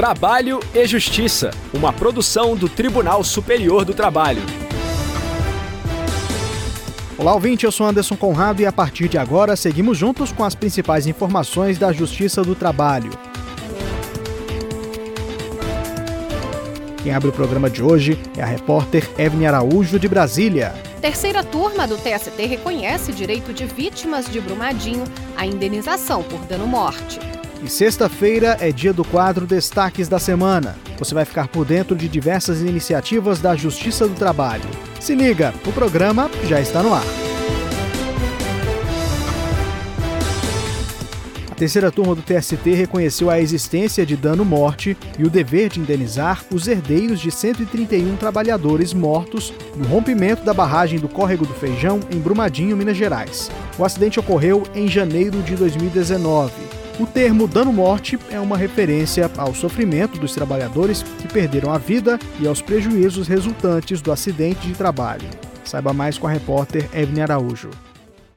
Trabalho e Justiça, uma produção do Tribunal Superior do Trabalho. Olá, ouvinte, eu sou Anderson Conrado e a partir de agora seguimos juntos com as principais informações da Justiça do Trabalho. Quem abre o programa de hoje é a repórter Evne Araújo, de Brasília. Terceira turma do TST reconhece direito de vítimas de Brumadinho à indenização por dano-morte. E sexta-feira é dia do quadro Destaques da Semana. Você vai ficar por dentro de diversas iniciativas da Justiça do Trabalho. Se liga, o programa já está no ar. A terceira turma do TST reconheceu a existência de dano-morte e o dever de indenizar os herdeiros de 131 trabalhadores mortos no rompimento da barragem do Córrego do Feijão, em Brumadinho, Minas Gerais. O acidente ocorreu em janeiro de 2019. O termo dano-morte é uma referência ao sofrimento dos trabalhadores que perderam a vida e aos prejuízos resultantes do acidente de trabalho. Saiba mais com a repórter Evne Araújo.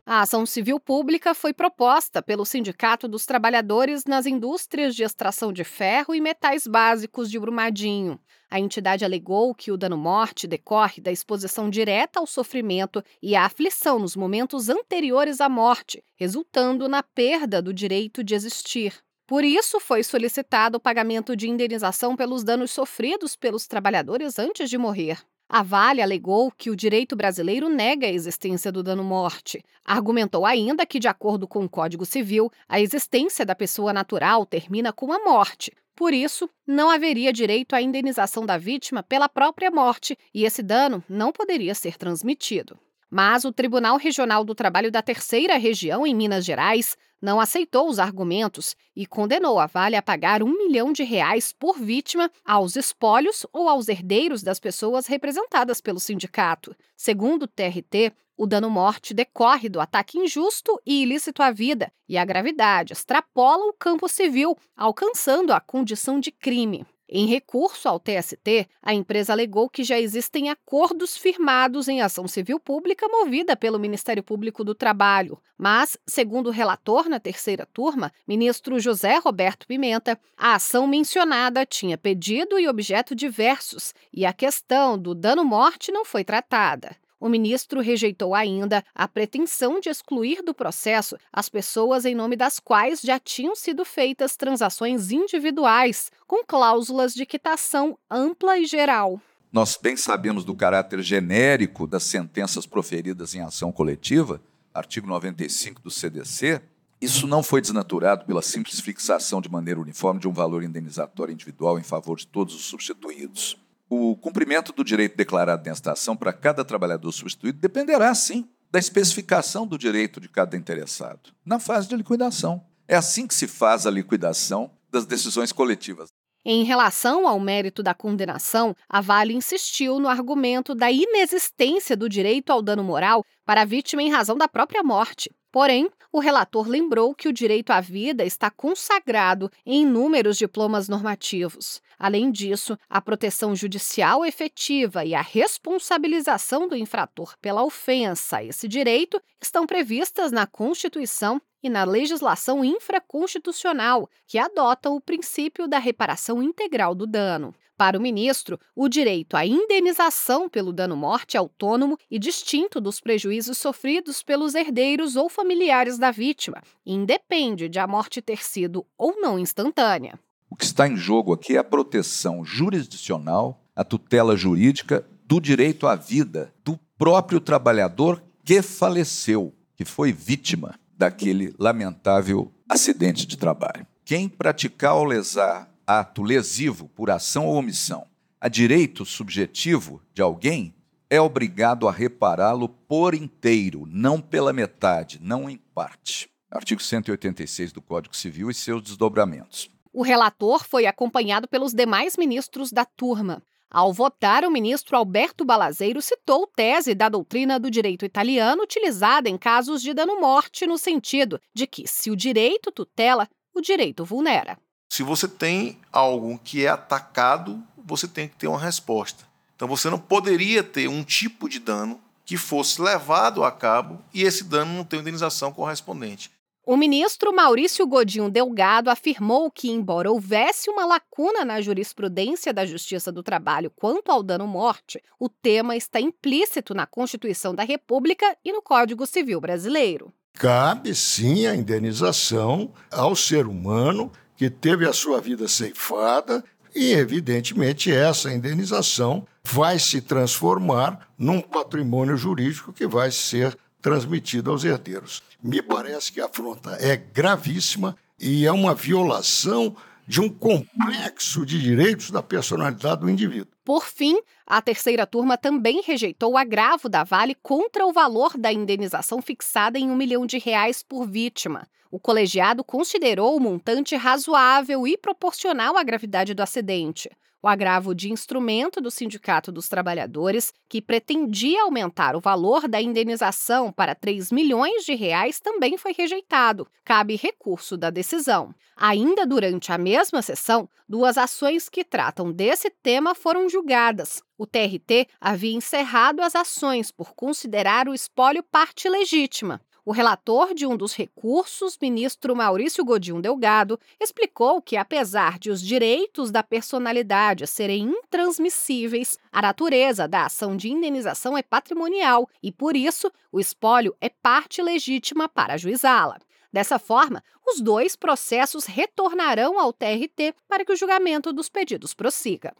A ação civil pública foi proposta pelo Sindicato dos Trabalhadores nas Indústrias de Extração de Ferro e Metais Básicos de Brumadinho. A entidade alegou que o dano-morte decorre da exposição direta ao sofrimento e à aflição nos momentos anteriores à morte, resultando na perda do direito de existir. Por isso, foi solicitado o pagamento de indenização pelos danos sofridos pelos trabalhadores antes de morrer. A Vale alegou que o direito brasileiro nega a existência do dano-morte. Argumentou ainda que, de acordo com o Código Civil, a existência da pessoa natural termina com a morte. Por isso, não haveria direito à indenização da vítima pela própria morte e esse dano não poderia ser transmitido. Mas o Tribunal Regional do Trabalho da Terceira Região, em Minas Gerais, não aceitou os argumentos e condenou a Vale a pagar um milhão de reais por vítima aos espólios ou aos herdeiros das pessoas representadas pelo sindicato. Segundo o TRT, o dano-morte decorre do ataque injusto e ilícito à vida, e a gravidade extrapola o campo civil, alcançando a condição de crime. Em recurso ao TST, a empresa alegou que já existem acordos firmados em ação civil pública movida pelo Ministério Público do Trabalho. Mas, segundo o relator na terceira turma, ministro José Roberto Pimenta, a ação mencionada tinha pedido e objeto diversos e a questão do dano-morte não foi tratada. O ministro rejeitou ainda a pretensão de excluir do processo as pessoas em nome das quais já tinham sido feitas transações individuais, com cláusulas de quitação ampla e geral. Nós bem sabemos do caráter genérico das sentenças proferidas em ação coletiva, artigo 95 do CDC. Isso não foi desnaturado pela simples fixação de maneira uniforme de um valor indenizatório individual em favor de todos os substituídos. O cumprimento do direito declarado nesta ação para cada trabalhador substituído dependerá, sim, da especificação do direito de cada interessado, na fase de liquidação. É assim que se faz a liquidação das decisões coletivas. Em relação ao mérito da condenação, a Vale insistiu no argumento da inexistência do direito ao dano moral para a vítima em razão da própria morte. Porém, o relator lembrou que o direito à vida está consagrado em inúmeros diplomas normativos. Além disso, a proteção judicial efetiva e a responsabilização do infrator pela ofensa a esse direito estão previstas na Constituição e na legislação infraconstitucional, que adotam o princípio da reparação integral do dano. Para o ministro, o direito à indenização pelo dano-morte é autônomo e distinto dos prejuízos sofridos pelos herdeiros ou familiares da vítima, independe de a morte ter sido ou não instantânea. O que está em jogo aqui é a proteção jurisdicional, a tutela jurídica do direito à vida do próprio trabalhador que faleceu, que foi vítima daquele lamentável acidente de trabalho. Quem praticar ou lesar ato lesivo por ação ou omissão a direito subjetivo de alguém, é obrigado a repará-lo por inteiro, não pela metade, não em parte. Artigo 186 do Código Civil e seus desdobramentos. O relator foi acompanhado pelos demais ministros da turma. Ao votar, o ministro Alberto Balazeiro citou tese da doutrina do direito italiano utilizada em casos de dano-morte, no sentido de que, se o direito tutela, o direito vulnera. Se você tem algo que é atacado, você tem que ter uma resposta. Então você não poderia ter um tipo de dano que fosse levado a cabo e esse dano não ter indenização correspondente. O ministro Maurício Godinho Delgado afirmou que, embora houvesse uma lacuna na jurisprudência da Justiça do Trabalho quanto ao dano-morte, o tema está implícito na Constituição da República e no Código Civil Brasileiro. Cabe sim a indenização ao ser humano que teve a sua vida ceifada e, evidentemente, essa indenização vai se transformar num patrimônio jurídico que vai ser transmitido aos herdeiros. Me parece que a afronta é gravíssima e é uma violação de um complexo de direitos da personalidade do indivíduo. Por fim, a terceira turma também rejeitou o agravo da Vale contra o valor da indenização fixada em um milhão de reais por vítima. O colegiado considerou o montante razoável e proporcional à gravidade do acidente. O agravo de instrumento do Sindicato dos Trabalhadores, que pretendia aumentar o valor da indenização para 3 milhões de reais, também foi rejeitado. Cabe recurso da decisão. Ainda durante a mesma sessão, duas ações que tratam desse tema foram julgadas. O TRT havia encerrado as ações por considerar o espólio parte legítima. O relator de um dos recursos, ministro Maurício Godinho Delgado, explicou que, apesar de os direitos da personalidade serem intransmissíveis, a natureza da ação de indenização é patrimonial e, por isso, o espólio é parte legítima para ajuizá-la. Dessa forma, os dois processos retornarão ao TRT para que o julgamento dos pedidos prossiga.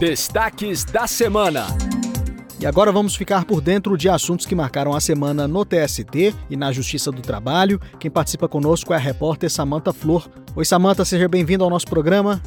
Destaques da semana. E agora vamos ficar por dentro de assuntos que marcaram a semana no TST e na Justiça do Trabalho. Quem participa conosco é a repórter Samanta Flor. Oi, Samanta, seja bem-vindo ao nosso programa.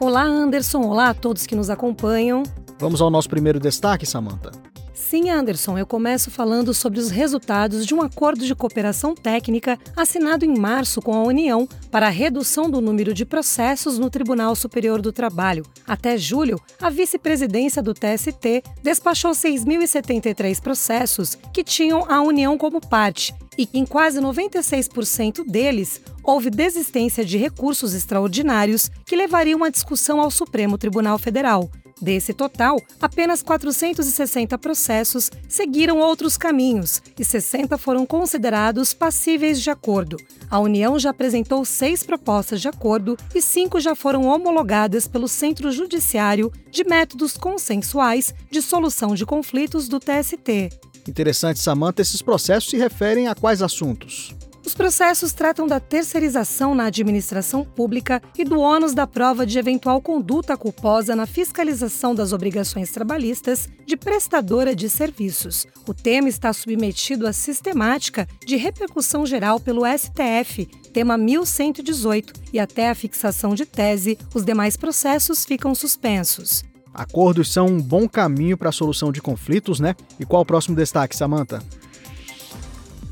Olá, Anderson. Olá a todos que nos acompanham. Vamos ao nosso primeiro destaque, Samanta. Sim, Anderson, eu começo falando sobre os resultados de um acordo de cooperação técnica assinado em março com a União para a redução do número de processos no Tribunal Superior do Trabalho. Até julho, a vice-presidência do TST despachou 6.073 processos que tinham a União como parte e em quase 96% deles houve desistência de recursos extraordinários que levariam a discussão ao Supremo Tribunal Federal. Desse total, apenas 460 processos seguiram outros caminhos e 60 foram considerados passíveis de acordo. A União já apresentou seis propostas de acordo e cinco já foram homologadas pelo Centro Judiciário de Métodos Consensuais de Solução de Conflitos do TST. Interessante, Samanta, esses processos se referem a quais assuntos? Os processos tratam da terceirização na administração pública e do ônus da prova de eventual conduta culposa na fiscalização das obrigações trabalhistas de prestadora de serviços. O tema está submetido à sistemática de repercussão geral pelo STF, tema 1118, e até a fixação de tese, os demais processos ficam suspensos. Acordos são um bom caminho para a solução de conflitos, né? E qual o próximo destaque, Samanta?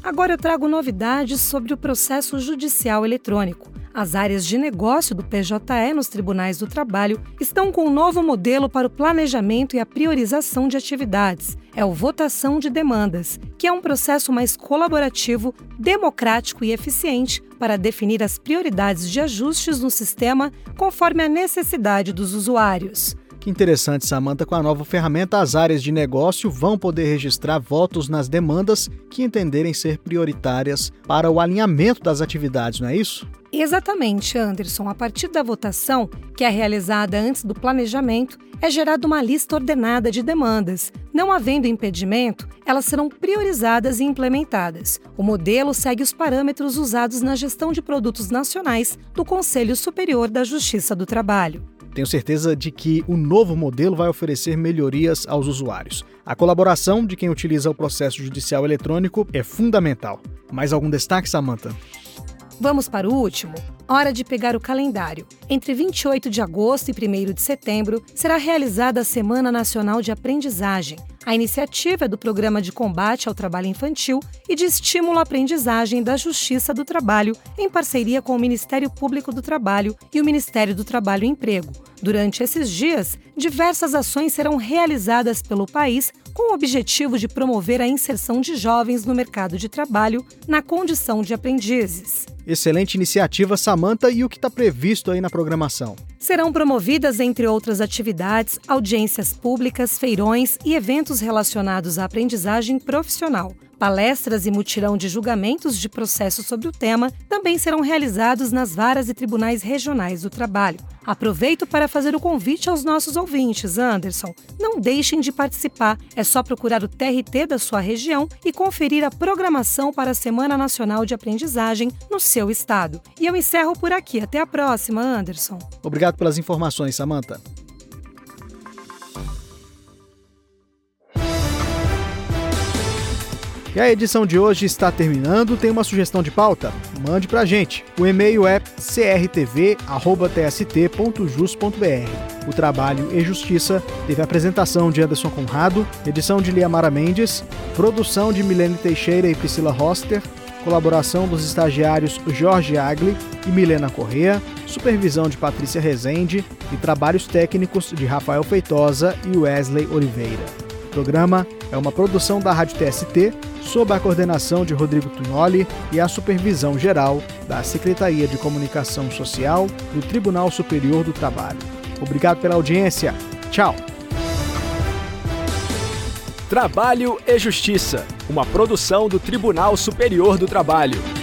Agora eu trago novidades sobre o processo judicial eletrônico. As áreas de negócio do PJE nos tribunais do trabalho estão com um novo modelo para o planejamento e a priorização de atividades. É o votação de demandas, que é um processo mais colaborativo, democrático e eficiente para definir as prioridades de ajustes no sistema conforme a necessidade dos usuários. Que interessante, Samanta. Com a nova ferramenta, as áreas de negócio vão poder registrar votos nas demandas que entenderem ser prioritárias para o alinhamento das atividades, não é isso? Exatamente, Anderson. A partir da votação, que é realizada antes do planejamento, é gerada uma lista ordenada de demandas. Não havendo impedimento, elas serão priorizadas e implementadas. O modelo segue os parâmetros usados na gestão de produtos nacionais do Conselho Superior da Justiça do Trabalho. Tenho certeza de que o novo modelo vai oferecer melhorias aos usuários. A colaboração de quem utiliza o processo judicial eletrônico é fundamental. Mais algum destaque, Samantha? Vamos para o último. Hora de pegar o calendário. Entre 28 de agosto e 1 de setembro será realizada a Semana Nacional de Aprendizagem. A iniciativa é do Programa de Combate ao Trabalho Infantil e de Estímulo à Aprendizagem da Justiça do Trabalho, em parceria com o Ministério Público do Trabalho e o Ministério do Trabalho e Emprego. Durante esses dias, diversas ações serão realizadas pelo país com o objetivo de promover a inserção de jovens no mercado de trabalho na condição de aprendizes. Excelente iniciativa, Samanta, e o que está previsto aí na programação? Serão promovidas, entre outras atividades, audiências públicas, feirões e eventos relacionados à aprendizagem profissional. Palestras e mutirão de julgamentos de processos sobre o tema também serão realizados nas varas e tribunais regionais do trabalho. Aproveito para fazer o convite aos nossos ouvintes, Anderson. Não deixem de participar. É só procurar o TRT da sua região e conferir a programação para a Semana Nacional de Aprendizagem no seu estado. E eu encerro por aqui. Até a próxima, Anderson. Obrigado pelas informações, Samantha. E a edição de hoje está terminando. Tem uma sugestão de pauta? Mande pra gente. O e-mail é crtv.tst.jus.br. O Trabalho e Justiça teve a apresentação de Anderson Conrado, edição de Liamara Mendes, produção de Milene Teixeira e Priscila Roster, colaboração dos estagiários Jorge Agli e Milena Correa, supervisão de Patrícia Rezende e trabalhos técnicos de Rafael Feitosa e Wesley Oliveira. O programa é uma produção da Rádio TST sob a coordenação de Rodrigo Tunholi e a supervisão geral da Secretaria de Comunicação Social do Tribunal Superior do Trabalho. Obrigado pela audiência. Tchau. Trabalho e Justiça, uma produção do Tribunal Superior do Trabalho.